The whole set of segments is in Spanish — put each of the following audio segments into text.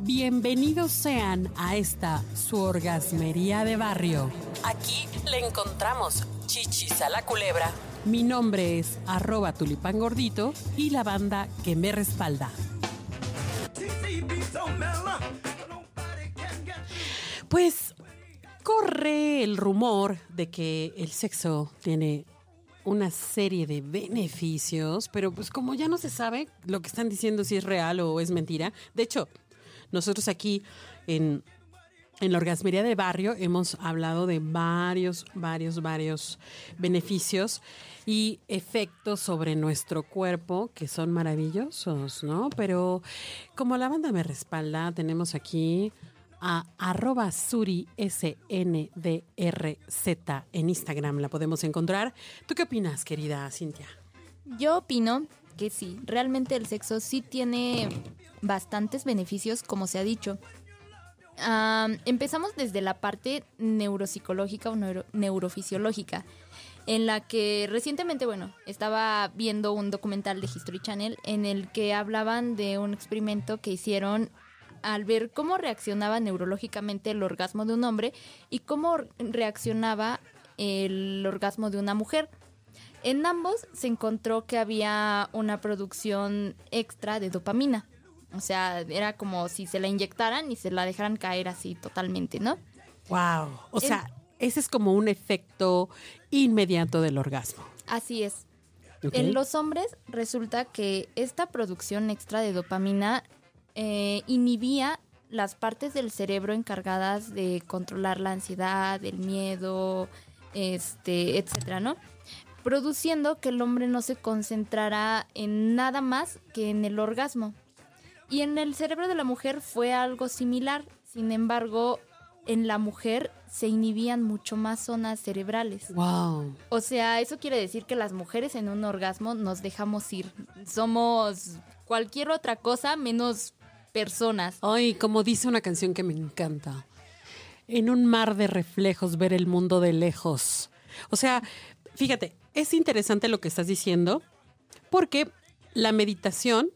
Bienvenidos sean a esta su orgasmería de barrio. Aquí le encontramos chichis a la culebra. Mi nombre es arroba tulipán gordito y la banda que me respalda. Pues corre el rumor de que el sexo tiene una serie de beneficios, pero pues como ya no se sabe lo que están diciendo si es real o es mentira. De hecho, nosotros aquí en, en la orgasmería de barrio hemos hablado de varios, varios, varios beneficios y efectos sobre nuestro cuerpo que son maravillosos, ¿no? Pero como la banda me respalda, tenemos aquí a arroba suri SNDRZ en Instagram. La podemos encontrar. ¿Tú qué opinas, querida Cintia? Yo opino que sí, realmente el sexo sí tiene bastantes beneficios, como se ha dicho. empezamos desde la parte neuropsicológica o neurofisiológica, en la que recientemente, bueno, estaba viendo un documental de History Channel en el que hablaban de un experimento que hicieron al ver cómo reaccionaba neurológicamente el orgasmo de un hombre y cómo reaccionaba el orgasmo de una mujer. En ambos se encontró que había una producción extra de dopamina. O sea, era como si se la inyectaran y se la dejaran caer así totalmente, ¿no? Wow. O sea, ese es como un efecto inmediato del orgasmo. Así es. En los hombres resulta que esta producción extra de dopamina eh, inhibía las partes del cerebro encargadas de controlar la ansiedad, el miedo, este, etcétera, ¿no? Produciendo que el hombre no se concentrara en nada más que en el orgasmo. Y en el cerebro de la mujer fue algo similar. Sin embargo, en la mujer se inhibían mucho más zonas cerebrales. Wow. O sea, eso quiere decir que las mujeres en un orgasmo nos dejamos ir. Somos cualquier otra cosa menos personas. Ay, como dice una canción que me encanta. En un mar de reflejos ver el mundo de lejos. O sea, fíjate, es interesante lo que estás diciendo porque la meditación,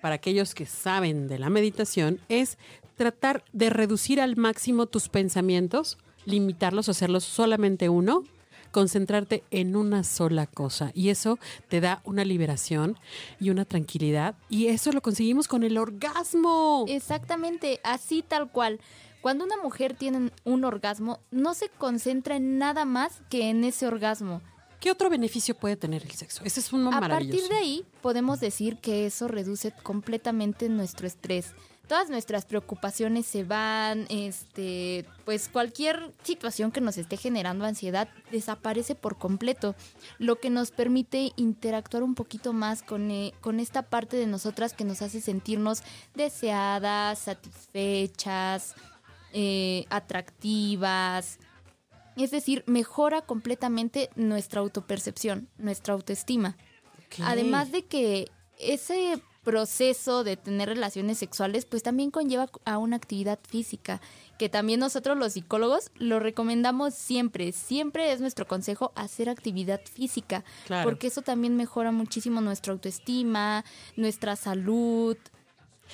para aquellos que saben de la meditación, es tratar de reducir al máximo tus pensamientos, limitarlos, hacerlos solamente uno concentrarte en una sola cosa y eso te da una liberación y una tranquilidad y eso lo conseguimos con el orgasmo. Exactamente, así tal cual. Cuando una mujer tiene un orgasmo, no se concentra en nada más que en ese orgasmo. ¿Qué otro beneficio puede tener el sexo? Ese es un maravilloso. A partir de ahí, podemos decir que eso reduce completamente nuestro estrés todas nuestras preocupaciones se van, este, pues cualquier situación que nos esté generando ansiedad desaparece por completo, lo que nos permite interactuar un poquito más con, eh, con esta parte de nosotras que nos hace sentirnos deseadas, satisfechas, eh, atractivas. Es decir, mejora completamente nuestra autopercepción, nuestra autoestima. Además de que ese proceso de tener relaciones sexuales, pues también conlleva a una actividad física, que también nosotros los psicólogos lo recomendamos siempre, siempre es nuestro consejo hacer actividad física, porque eso también mejora muchísimo nuestra autoestima, nuestra salud.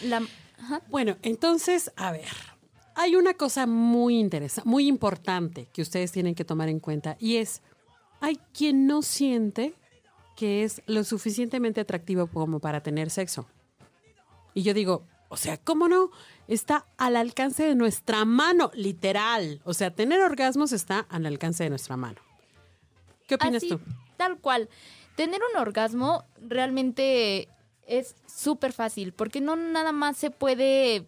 La... Bueno, entonces, a ver, hay una cosa muy interesante, muy importante que ustedes tienen que tomar en cuenta y es, hay quien no siente que es lo suficientemente atractivo como para tener sexo. Y yo digo, o sea, ¿cómo no? Está al alcance de nuestra mano, literal. O sea, tener orgasmos está al alcance de nuestra mano. ¿Qué opinas tú? Tal cual. Tener un orgasmo realmente es súper fácil, porque no nada más se puede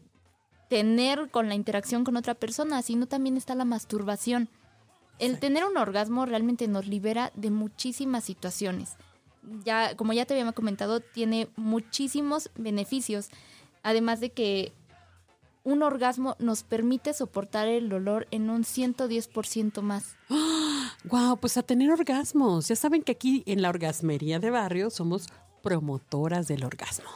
tener con la interacción con otra persona, sino también está la masturbación. El tener un orgasmo realmente nos libera de muchísimas situaciones ya, como ya te había comentado, tiene muchísimos beneficios. Además de que un orgasmo nos permite soportar el dolor en un 110% más. ¡Wow! Pues a tener orgasmos. Ya saben que aquí en la orgasmería de barrio somos promotoras del orgasmo.